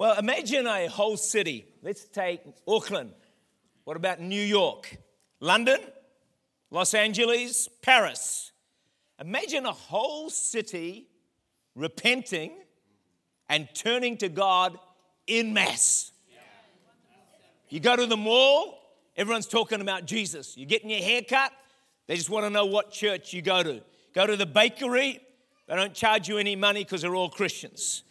Well, imagine a whole city. Let's take Auckland. What about New York? London? Los Angeles? Paris? Imagine a whole city repenting and turning to God in mass. You go to the mall, everyone's talking about Jesus. You're getting your hair cut, they just want to know what church you go to. Go to the bakery, they don't charge you any money because they're all Christians.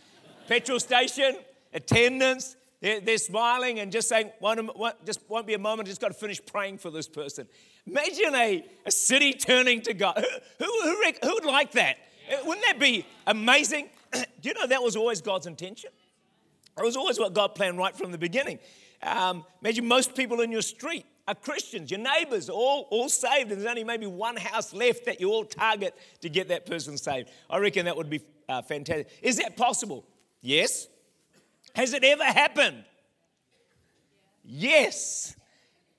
Petrol station, attendants, they're, they're smiling and just saying, won't, just won't be a moment, just got to finish praying for this person. Imagine a, a city turning to God. Who, who, who, who would like that? Uh, wouldn't that be amazing? Do you know that was always God's intention? It was always what God planned right from the beginning. Um, imagine most people in your street are Christians, your neighbors, all, all saved, and there's only maybe one house left that you all target to get that person saved. I reckon that would be uh, fantastic. Is that possible? Yes. Has it ever happened? Yes.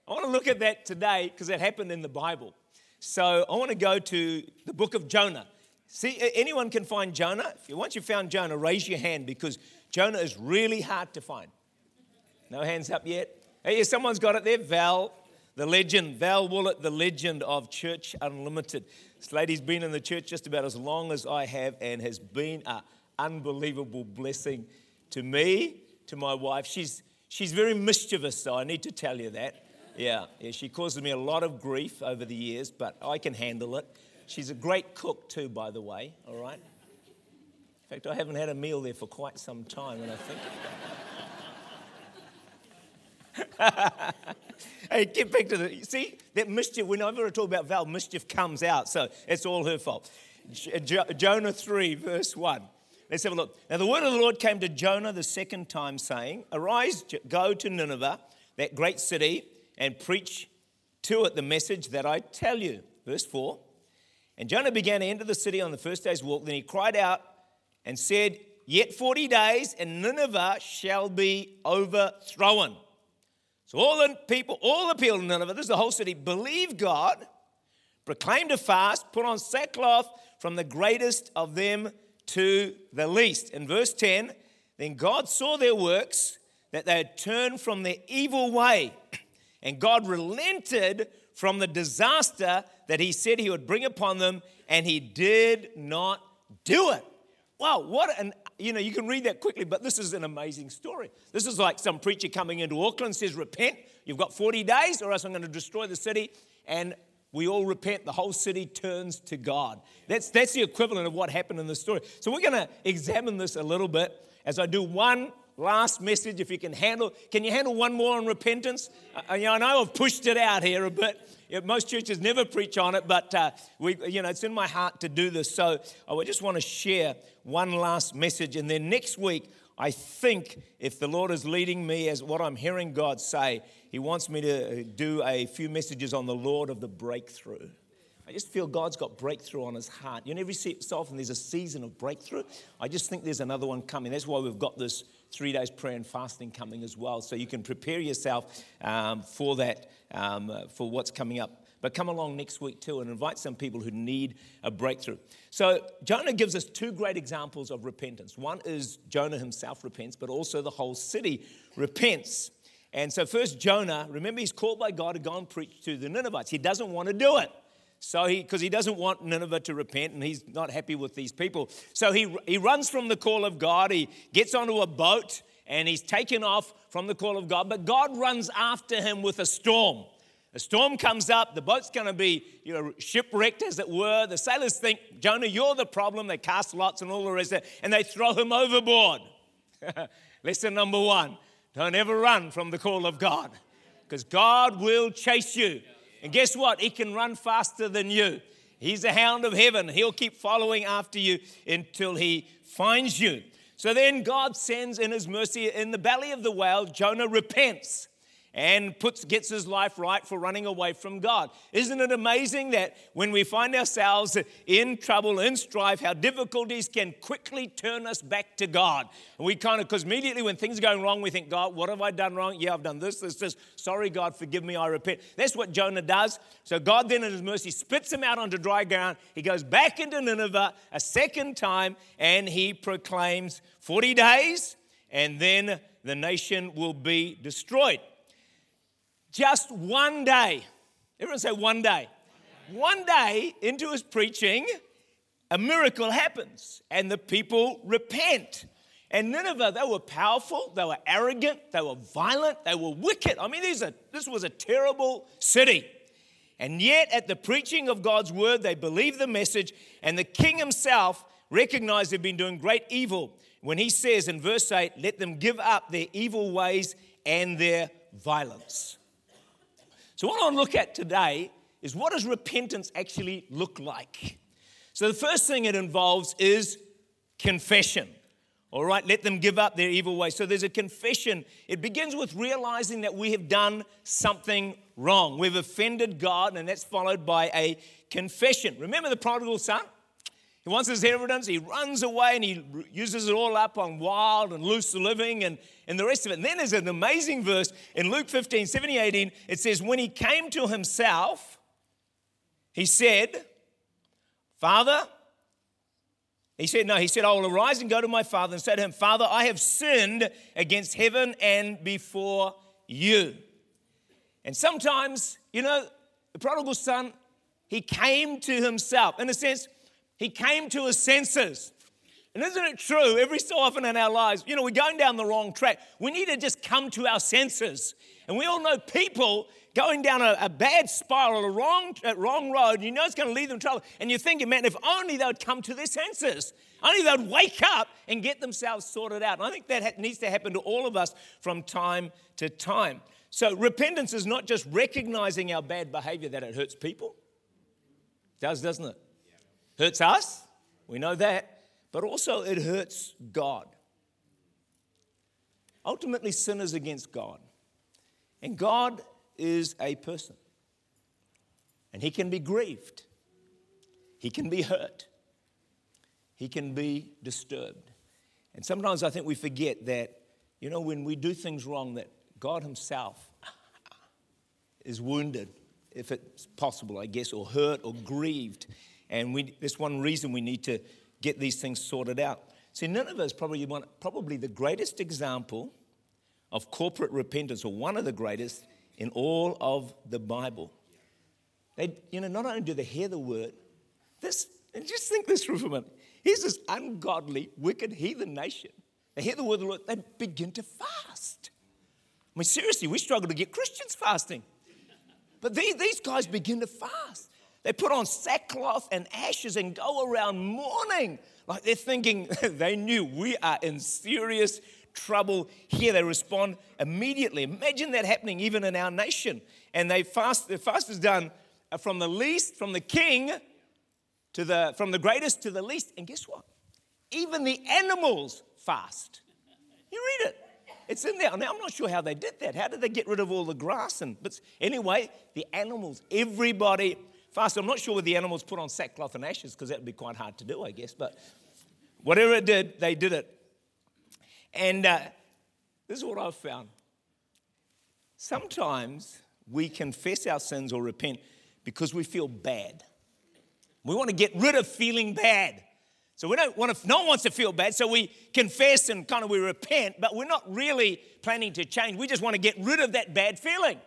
I want to look at that today because it happened in the Bible. So I want to go to the book of Jonah. See, anyone can find Jonah. If you, once you found Jonah, raise your hand because Jonah is really hard to find. No hands up yet? Hey, someone's got it there. Val, the legend, Val Woollett, the legend of Church Unlimited. This lady's been in the church just about as long as I have and has been an unbelievable blessing to me, to my wife. She's, she's very mischievous, though, I need to tell you that. Yeah, yeah, she causes me a lot of grief over the years, but I can handle it. She's a great cook, too, by the way, all right? In fact, I haven't had a meal there for quite some time, and I think. hey, get back to the. See, that mischief, whenever I talk about Val, mischief comes out, so it's all her fault. Jonah 3, verse 1. Let's have a look. Now, the word of the Lord came to Jonah the second time, saying, Arise, go to Nineveh, that great city, and preach to it the message that I tell you. Verse 4. And Jonah began to enter the city on the first day's walk. Then he cried out and said, Yet 40 days, and Nineveh shall be overthrown. So all the people, all the people in Nineveh, this is the whole city, believe God, proclaimed a fast, put on sackcloth from the greatest of them to the least. In verse 10, then God saw their works, that they had turned from their evil way, and God relented from the disaster that he said he would bring upon them, and he did not do it. Wow, what an you know, you can read that quickly, but this is an amazing story. This is like some preacher coming into Auckland says, Repent, you've got 40 days, or else I'm going to destroy the city. And we all repent, the whole city turns to God. That's, that's the equivalent of what happened in the story. So we're going to examine this a little bit as I do one last message. If you can handle, can you handle one more on repentance? Uh, you know, I know I've pushed it out here a bit. Most churches never preach on it, but uh, we, you know, it's in my heart to do this. So I just want to share one last message. And then next week, I think if the Lord is leading me as what I'm hearing God say, He wants me to do a few messages on the Lord of the breakthrough. I just feel God's got breakthrough on his heart. You know, every so often there's a season of breakthrough. I just think there's another one coming. That's why we've got this three days prayer and fasting coming as well. So you can prepare yourself um, for that, um, for what's coming up. But come along next week too and invite some people who need a breakthrough. So, Jonah gives us two great examples of repentance. One is Jonah himself repents, but also the whole city repents. And so, first, Jonah, remember, he's called by God to go and preach to the Ninevites. He doesn't want to do it. So he, because he doesn't want Nineveh to repent and he's not happy with these people. So he, he runs from the call of God. He gets onto a boat and he's taken off from the call of God. But God runs after him with a storm. A storm comes up, the boat's going to be you know, shipwrecked, as it were. The sailors think, Jonah, you're the problem. They cast lots and all the rest of it, and they throw him overboard. Lesson number one don't ever run from the call of God, because God will chase you. And guess what? He can run faster than you. He's a hound of heaven. He'll keep following after you until he finds you. So then God sends in his mercy in the belly of the whale, Jonah repents and puts, gets his life right for running away from God. Isn't it amazing that when we find ourselves in trouble, in strife, how difficulties can quickly turn us back to God? And we kind of, because immediately when things are going wrong, we think, God, what have I done wrong? Yeah, I've done this, this, this. Sorry, God, forgive me, I repent. That's what Jonah does. So God then, in his mercy, spits him out onto dry ground. He goes back into Nineveh a second time and he proclaims 40 days and then the nation will be destroyed. Just one day, everyone say one day. One day into his preaching, a miracle happens and the people repent. And Nineveh, they were powerful, they were arrogant, they were violent, they were wicked. I mean, these are, this was a terrible city. And yet, at the preaching of God's word, they believed the message, and the king himself recognized they've been doing great evil when he says in verse 8, Let them give up their evil ways and their violence. So, what I want to look at today is what does repentance actually look like? So, the first thing it involves is confession. All right, let them give up their evil ways. So there's a confession. It begins with realizing that we have done something wrong. We've offended God, and that's followed by a confession. Remember the prodigal son? He wants his inheritance, he runs away and he uses it all up on wild and loose living and, and the rest of it. And then there's an amazing verse in Luke 15, 17, 18. It says, When he came to himself, he said, Father, he said, No, he said, I will arise and go to my father and say to him, Father, I have sinned against heaven and before you. And sometimes, you know, the prodigal son, he came to himself. In a sense, he came to his senses. And isn't it true, every so often in our lives, you know, we're going down the wrong track. We need to just come to our senses. And we all know people going down a, a bad spiral, a wrong, a wrong road, you know it's going to lead them to trouble. And you're thinking, man, if only they would come to their senses, only they'd wake up and get themselves sorted out. And I think that ha- needs to happen to all of us from time to time. So repentance is not just recognizing our bad behavior that it hurts people. It does, doesn't it? Hurts us, we know that, but also it hurts God. Ultimately, sin is against God. And God is a person. And he can be grieved, he can be hurt, he can be disturbed. And sometimes I think we forget that, you know, when we do things wrong, that God Himself is wounded, if it's possible, I guess, or hurt or grieved. And we, that's one reason we need to get these things sorted out. See, Nineveh is probably, one, probably the greatest example of corporate repentance, or one of the greatest, in all of the Bible. They, you know, not only do they hear the word, this, and just think this for a minute. Here's this ungodly, wicked, heathen nation. They hear the word of the Lord, they begin to fast. I mean, seriously, we struggle to get Christians fasting. But these, these guys begin to fast. They put on sackcloth and ashes and go around mourning. Like they're thinking they knew we are in serious trouble here. They respond immediately. Imagine that happening even in our nation. And they fast, the fast is done from the least, from the king to the from the greatest to the least. And guess what? Even the animals fast. You read it. It's in there. Now I'm not sure how they did that. How did they get rid of all the grass? And but anyway, the animals, everybody fast. I'm not sure whether the animals put on sackcloth and ashes because that would be quite hard to do, I guess. But whatever it did, they did it. And uh, this is what I've found. Sometimes we confess our sins or repent because we feel bad. We want to get rid of feeling bad. So we don't want to, no one wants to feel bad, so we confess and kind of we repent, but we're not really planning to change. We just want to get rid of that bad feeling.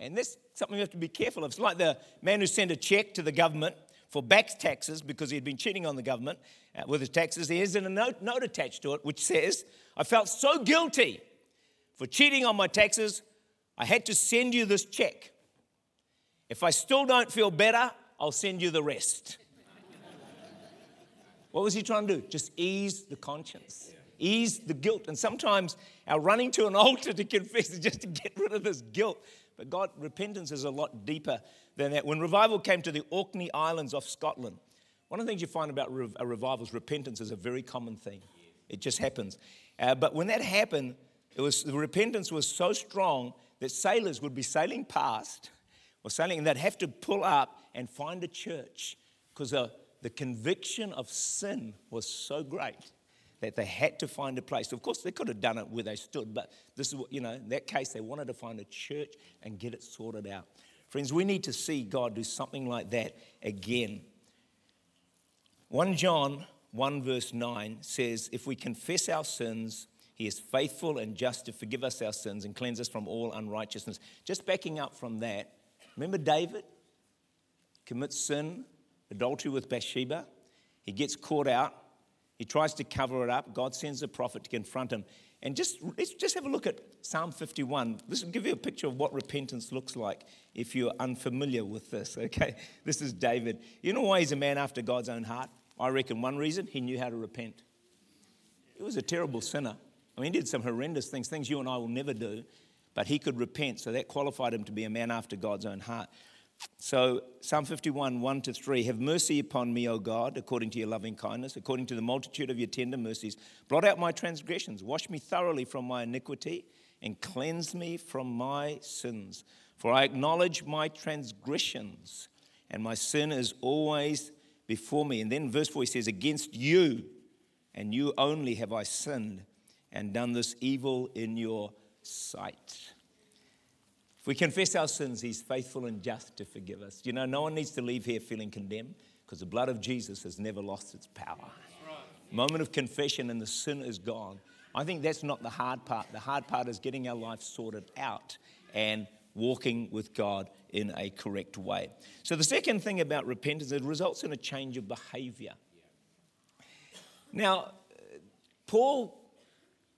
And that's something we have to be careful of. It's like the man who sent a check to the government for back taxes because he had been cheating on the government uh, with his taxes. There's a note, note attached to it which says, I felt so guilty for cheating on my taxes, I had to send you this check. If I still don't feel better, I'll send you the rest. what was he trying to do? Just ease the conscience, ease the guilt. And sometimes our running to an altar to confess is just to get rid of this guilt. But God, repentance is a lot deeper than that. When revival came to the Orkney Islands off Scotland, one of the things you find about a revival is repentance is a very common thing. It just happens. Uh, but when that happened, it was, the repentance was so strong that sailors would be sailing past or sailing and they'd have to pull up and find a church because the, the conviction of sin was so great that they had to find a place. Of course, they could have done it where they stood, but this is what, you know, in that case, they wanted to find a church and get it sorted out. Friends, we need to see God do something like that again. 1 John 1 verse 9 says, If we confess our sins, He is faithful and just to forgive us our sins and cleanse us from all unrighteousness. Just backing up from that, remember David commits sin, adultery with Bathsheba. He gets caught out. He tries to cover it up. God sends a prophet to confront him. And just just have a look at Psalm 51. This will give you a picture of what repentance looks like if you're unfamiliar with this. Okay, this is David. You know why he's a man after God's own heart? I reckon one reason he knew how to repent. He was a terrible sinner. I mean, he did some horrendous things, things you and I will never do, but he could repent. So that qualified him to be a man after God's own heart. So, Psalm 51, 1 to 3 Have mercy upon me, O God, according to your loving kindness, according to the multitude of your tender mercies. Blot out my transgressions, wash me thoroughly from my iniquity, and cleanse me from my sins. For I acknowledge my transgressions, and my sin is always before me. And then verse 4 he says, Against you and you only have I sinned and done this evil in your sight. We confess our sins, He's faithful and just to forgive us. You know, no one needs to leave here feeling condemned because the blood of Jesus has never lost its power. Right. Moment of confession and the sin is gone. I think that's not the hard part. The hard part is getting our life sorted out and walking with God in a correct way. So, the second thing about repentance, it results in a change of behavior. Now, Paul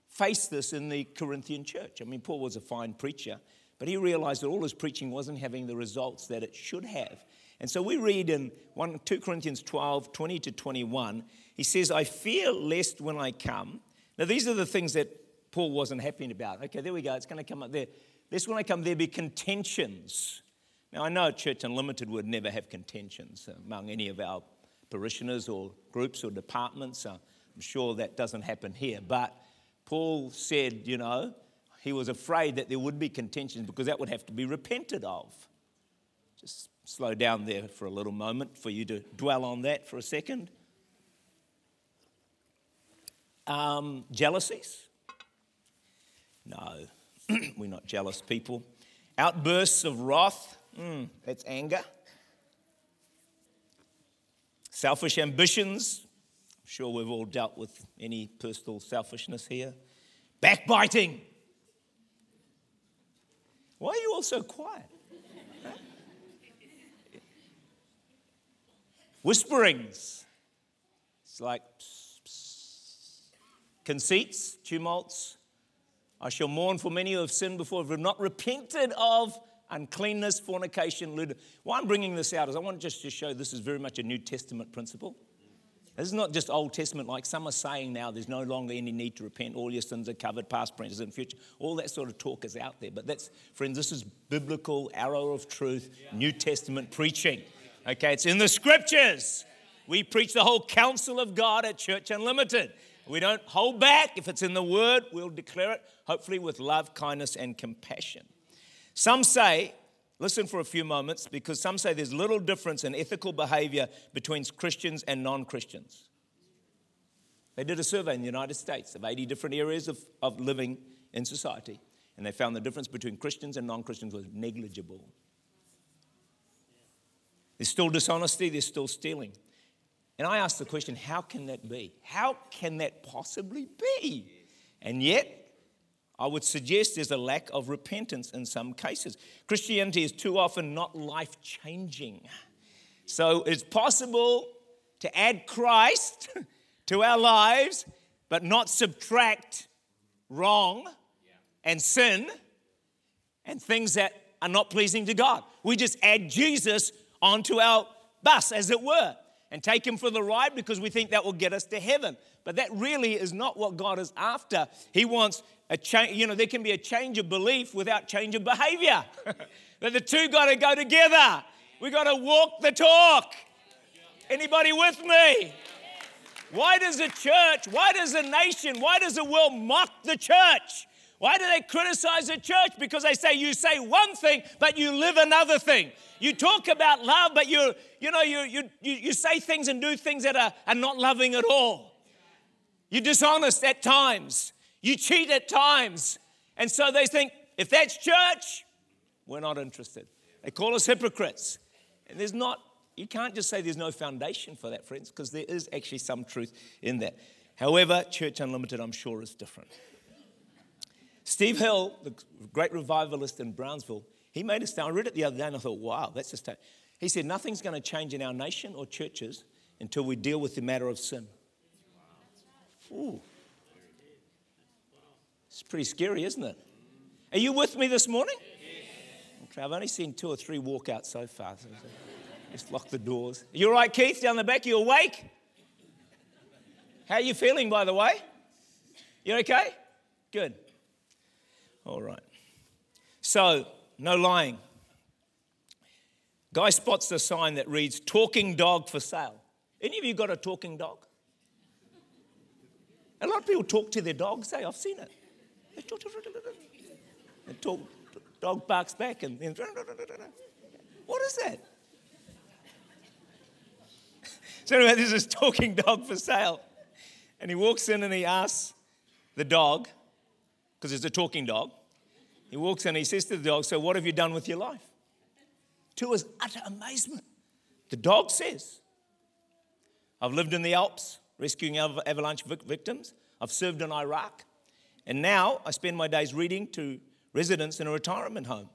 faced this in the Corinthian church. I mean, Paul was a fine preacher, but he realized that all his preaching wasn't having the results that it should have. And so we read in 1, 2 Corinthians 12, 20 to 21, he says, I fear lest when I come. Now, these are the things that Paul wasn't happy about. Okay, there we go. It's going to come up there. Lest when I come, there be contentions. Now, I know Church Unlimited would never have contentions among any of our parishioners or groups or departments. I'm sure that doesn't happen here. But Paul said, you know, he was afraid that there would be contentions because that would have to be repented of. Just slow down there for a little moment for you to dwell on that for a second. Um, jealousies? No, we're not jealous people. Outbursts of wrath? Mm, that's anger. Selfish ambitions? I'm sure we've all dealt with any personal selfishness here. Backbiting. Why are you all so quiet? Whisperings. It's like pss, pss. conceits, tumults. I shall mourn for many who have sinned before, who have not repented of uncleanness, fornication, lewdness. Why I'm bringing this out is I want just to show this is very much a New Testament principle. This is not just Old Testament, like some are saying now, there's no longer any need to repent. All your sins are covered, past, present, and future. All that sort of talk is out there. But that's, friends, this is biblical, arrow of truth, New Testament preaching. Okay, it's in the scriptures. We preach the whole counsel of God at Church Unlimited. We don't hold back. If it's in the word, we'll declare it, hopefully with love, kindness, and compassion. Some say Listen for a few moments because some say there's little difference in ethical behavior between Christians and non Christians. They did a survey in the United States of 80 different areas of, of living in society, and they found the difference between Christians and non Christians was negligible. There's still dishonesty, there's still stealing. And I ask the question how can that be? How can that possibly be? And yet, I would suggest there's a lack of repentance in some cases. Christianity is too often not life changing. So it's possible to add Christ to our lives, but not subtract wrong and sin and things that are not pleasing to God. We just add Jesus onto our bus, as it were, and take him for the ride because we think that will get us to heaven. But that really is not what God is after. He wants a change, you know, there can be a change of belief without change of behavior. that the two got to go together. We got to walk the talk. Anybody with me? Why does the church, why does the nation, why does the world mock the church? Why do they criticize the church? Because they say you say one thing, but you live another thing. You talk about love, but you, you know, you, you, you, you say things and do things that are, are not loving at all. You're dishonest at times. You cheat at times. And so they think, if that's church, we're not interested. They call us hypocrites. And there's not, you can't just say there's no foundation for that, friends, because there is actually some truth in that. However, Church Unlimited, I'm sure, is different. Steve Hill, the great revivalist in Brownsville, he made a statement. I read it the other day and I thought, wow, that's just. He said, nothing's going to change in our nation or churches until we deal with the matter of sin. Ooh. It's pretty scary, isn't it? Are you with me this morning? Okay, I've only seen two or three walk out so far. So just lock the doors. You all right, Keith, down the back? You awake? How are you feeling, by the way? You okay? Good. All right. So, no lying. Guy spots the sign that reads talking dog for sale. Any of you got a talking dog? A lot of people talk to their dogs, say, I've seen it. They talk dog barks back and then, what is that? So anyway, there's this talking dog for sale. And he walks in and he asks the dog, because it's a talking dog, he walks in and he says to the dog, So what have you done with your life? To his utter amazement, the dog says, I've lived in the Alps rescuing avalanche victims. I've served in Iraq. And now I spend my days reading to residents in a retirement home.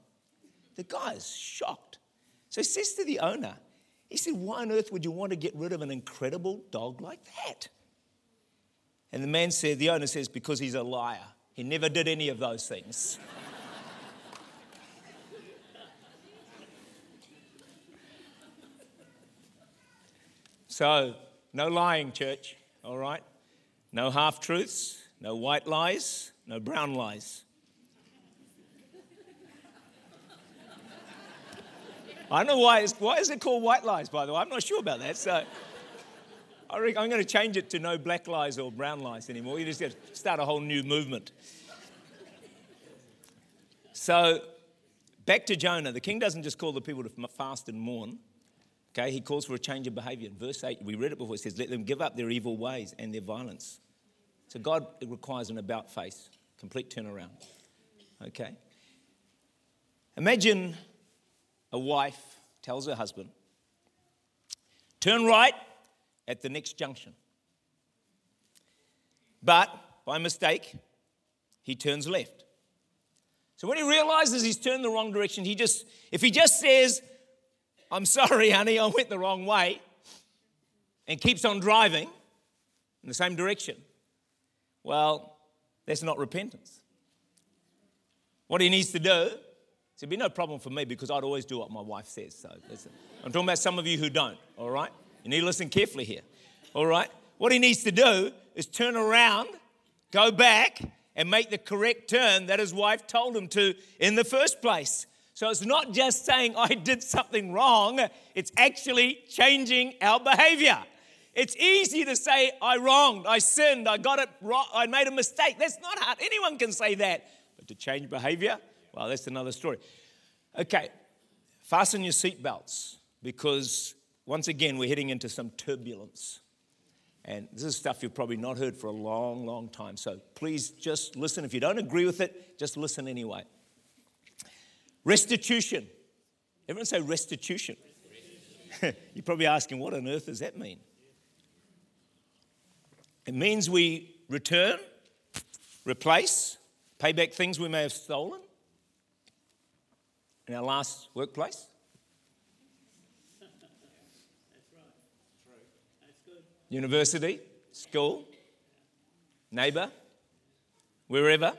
The guy is shocked. So he says to the owner, he said, Why on earth would you want to get rid of an incredible dog like that? And the man said, The owner says, Because he's a liar. He never did any of those things. so, no lying, church, all right? No half truths, no white lies, no brown lies. I don't know why, it's, why is it called white lies, by the way? I'm not sure about that. So I am going to change it to no black lies or brown lies anymore. You just got to start a whole new movement. So back to Jonah. The king doesn't just call the people to fast and mourn. Okay, he calls for a change of behavior. Verse 8, we read it before, it says, Let them give up their evil ways and their violence. So God requires an about face, complete turnaround. Okay? Imagine a wife tells her husband, turn right at the next junction. But by mistake, he turns left. So when he realizes he's turned the wrong direction, he just, if he just says, I'm sorry, honey, I went the wrong way, and keeps on driving in the same direction, well, that's not repentance. What he needs to do it'd be no problem for me because I'd always do what my wife says. So I'm talking about some of you who don't, all right? You need to listen carefully here, all right? What he needs to do is turn around, go back, and make the correct turn that his wife told him to in the first place. So it's not just saying I did something wrong, it's actually changing our behavior. It's easy to say I wronged, I sinned, I got it wrong, I made a mistake. That's not hard. Anyone can say that. But to change behavior, well, that's another story. Okay, fasten your seatbelts because once again, we're heading into some turbulence. And this is stuff you've probably not heard for a long, long time. So please just listen. If you don't agree with it, just listen anyway. Restitution. Everyone say restitution. You're probably asking, what on earth does that mean? It means we return, replace, pay back things we may have stolen, in our last workplace? That's right. True. That's good. University, school, neighbor, wherever.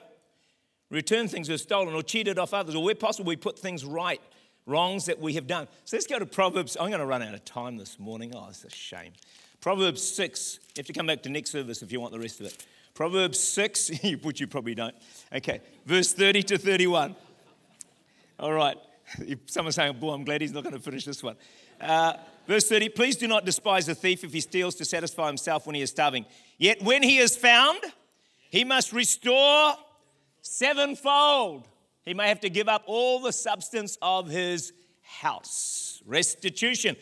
Return things we've stolen or cheated off others, or where possible, we put things right, wrongs that we have done. So let's go to Proverbs. I'm going to run out of time this morning. Oh, it's a shame. Proverbs 6. You have to come back to next service if you want the rest of it. Proverbs 6, which you probably don't. Okay, verse 30 to 31. All right. Someone's saying, Boy, I'm glad he's not going to finish this one. Uh, verse 30 Please do not despise a thief if he steals to satisfy himself when he is starving. Yet when he is found, he must restore sevenfold. He may have to give up all the substance of his house. Restitution.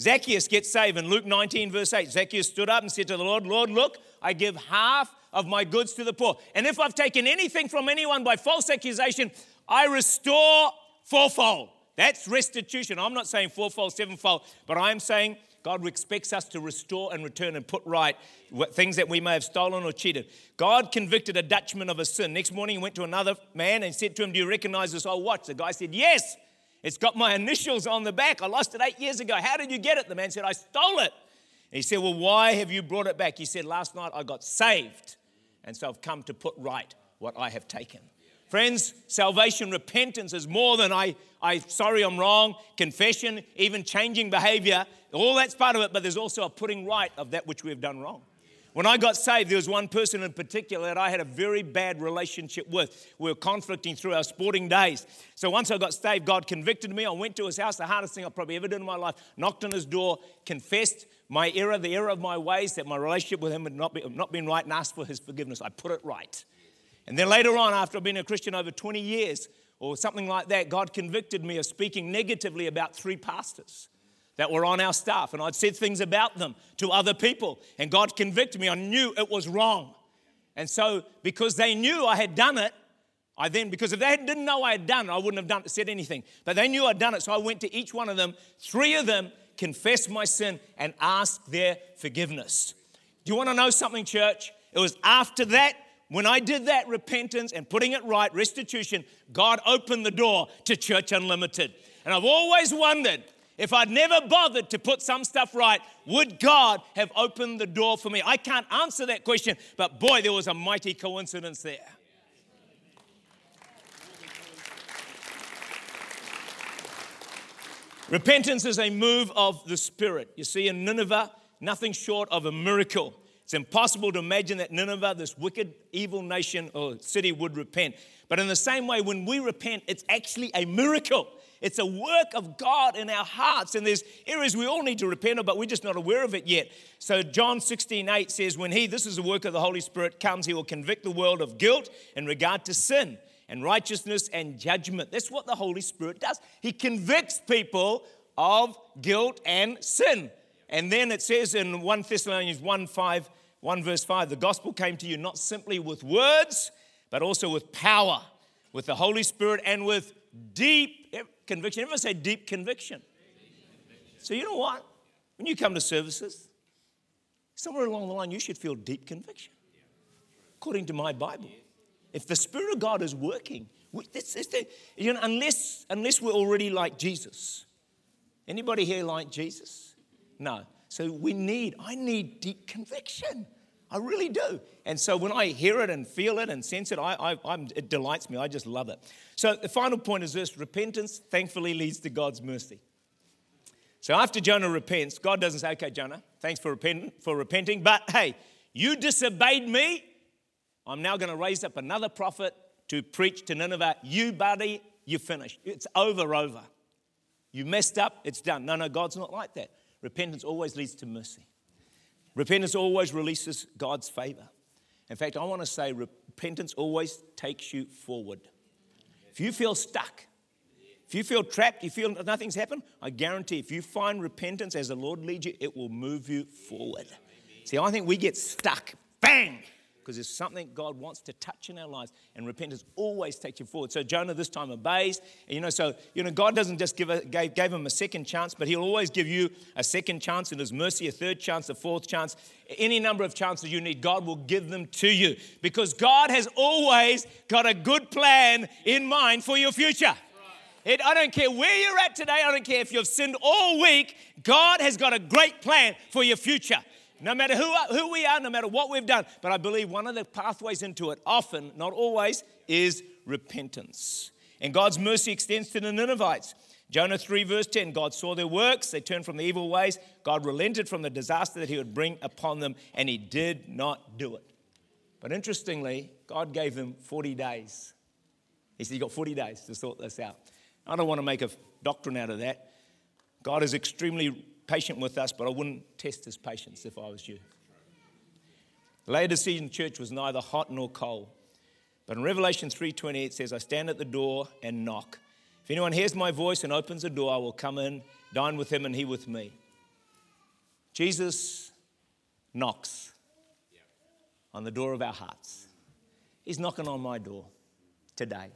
Zacchaeus gets saved in Luke 19, verse 8. Zacchaeus stood up and said to the Lord, Lord, look, I give half of my goods to the poor. And if I've taken anything from anyone by false accusation, I restore fourfold. That's restitution. I'm not saying fourfold, sevenfold, but I'm saying God expects us to restore and return and put right things that we may have stolen or cheated. God convicted a Dutchman of a sin. Next morning, he went to another man and said to him, Do you recognize this old watch? The guy said, Yes. It's got my initials on the back. I lost it eight years ago. How did you get it? The man said, I stole it. And he said, Well, why have you brought it back? He said, Last night I got saved. And so I've come to put right what I have taken. Friends, salvation, repentance is more than I, I sorry I'm wrong, confession, even changing behavior. All that's part of it, but there's also a putting right of that which we have done wrong. When I got saved, there was one person in particular that I had a very bad relationship with. We were conflicting through our sporting days. So once I got saved, God convicted me. I went to his house, the hardest thing I've probably ever done in my life, knocked on his door, confessed my error, the error of my ways, that my relationship with him had not been, not been right, and asked for his forgiveness. I put it right. And then later on, after been a Christian over 20 years or something like that, God convicted me of speaking negatively about three pastors that were on our staff. And I'd said things about them to other people. And God convicted me. I knew it was wrong. And so, because they knew I had done it, I then, because if they didn't know I had done it, I wouldn't have done, said anything. But they knew I'd done it. So I went to each one of them, three of them confessed my sin and asked their forgiveness. Do you want to know something, church? It was after that when I did that repentance and putting it right, restitution, God opened the door to Church Unlimited. And I've always wondered if I'd never bothered to put some stuff right, would God have opened the door for me? I can't answer that question, but boy, there was a mighty coincidence there. Repentance is a move of the Spirit. You see, in Nineveh, nothing short of a miracle. It's impossible to imagine that Nineveh, this wicked, evil nation or city, would repent. But in the same way, when we repent, it's actually a miracle. It's a work of God in our hearts. And there's areas we all need to repent of, but we're just not aware of it yet. So John 16, 8 says, When he, this is the work of the Holy Spirit, comes, he will convict the world of guilt in regard to sin and righteousness and judgment. That's what the Holy Spirit does. He convicts people of guilt and sin. And then it says in 1 Thessalonians 1 5, 1 verse 5, the gospel came to you not simply with words, but also with power, with the Holy Spirit, and with deep conviction. Everyone say deep conviction. So, you know what? When you come to services, somewhere along the line, you should feel deep conviction, according to my Bible. If the Spirit of God is working, it's, it's the, you know, unless, unless we're already like Jesus. Anybody here like Jesus? No. So we need, I need deep conviction. I really do. And so when I hear it and feel it and sense it, I, I, it delights me. I just love it. So the final point is this repentance thankfully leads to God's mercy. So after Jonah repents, God doesn't say, okay, Jonah, thanks for, repent, for repenting, but hey, you disobeyed me. I'm now going to raise up another prophet to preach to Nineveh. You, buddy, you finished. It's over, over. You messed up, it's done. No, no, God's not like that. Repentance always leads to mercy. Repentance always releases God's favor. In fact, I want to say repentance always takes you forward. If you feel stuck, if you feel trapped, you feel nothing's happened, I guarantee if you find repentance as the Lord leads you, it will move you forward. See, I think we get stuck, bang, because there's something God wants to touch in our lives, and repentance always takes you forward. So Jonah this time obeys, and you know, so you know, God doesn't just give a, gave, gave him a second chance, but He'll always give you a second chance in His mercy, a third chance, a fourth chance, any number of chances you need. God will give them to you because God has always got a good plan in mind for your future. It, I don't care where you're at today. I don't care if you've sinned all week. God has got a great plan for your future no matter who, who we are, no matter what we've done. But I believe one of the pathways into it, often, not always, is repentance. And God's mercy extends to the Ninevites. Jonah 3, verse 10 God saw their works, they turned from the evil ways. God relented from the disaster that he would bring upon them, and he did not do it. But interestingly, God gave them 40 days. He said, You've got 40 days to sort this out. I don't want to make a doctrine out of that. God is extremely patient with us, but I wouldn't test his patience if I was you. The Laodicean church was neither hot nor cold. But in Revelation 3:20 it says, I stand at the door and knock. If anyone hears my voice and opens the door, I will come in, dine with him, and he with me. Jesus knocks on the door of our hearts. He's knocking on my door today.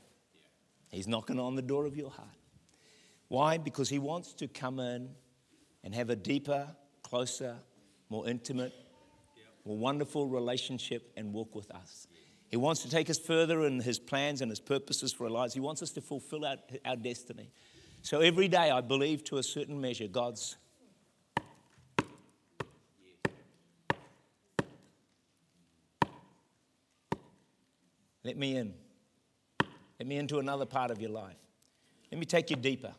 He's knocking on the door of your heart. Why? Because he wants to come in and have a deeper, closer, more intimate, more wonderful relationship and walk with us. He wants to take us further in His plans and His purposes for our lives. He wants us to fulfill our, our destiny. So every day, I believe to a certain measure, God's Let me in. Let me into another part of your life. Let me take you deeper.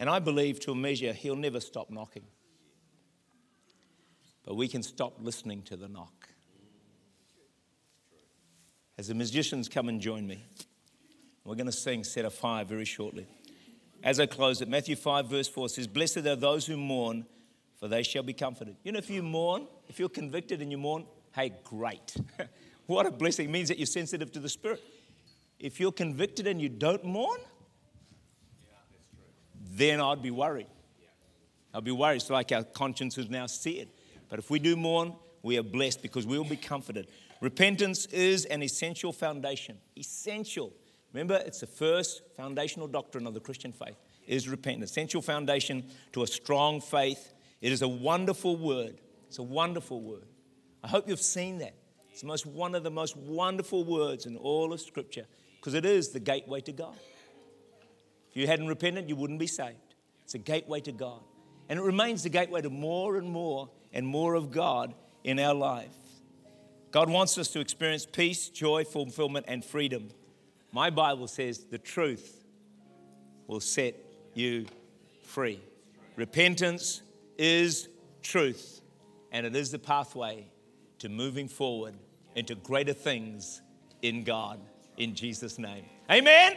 And I believe to a measure, He'll never stop knocking. But we can stop listening to the knock. As the musicians come and join me, we're going to sing set of five very shortly. As I close it, Matthew 5, verse 4 says, Blessed are those who mourn, for they shall be comforted. You know, if you mourn, if you're convicted and you mourn, hey, great. what a blessing. It means that you're sensitive to the Spirit. If you're convicted and you don't mourn, then I'd be worried. I'd be worried. It's like our conscience is now seared. But if we do mourn, we are blessed because we will be comforted. Repentance is an essential foundation. Essential. Remember, it's the first foundational doctrine of the Christian faith is repentance. Essential foundation to a strong faith. It is a wonderful word. It's a wonderful word. I hope you've seen that. It's most, one of the most wonderful words in all of Scripture because it is the gateway to God. If you hadn't repented, you wouldn't be saved. It's a gateway to God. And it remains the gateway to more and more and more of God in our life. God wants us to experience peace, joy, fulfillment, and freedom. My Bible says the truth will set you free. Repentance is truth, and it is the pathway to moving forward into greater things in God, in Jesus' name. Amen.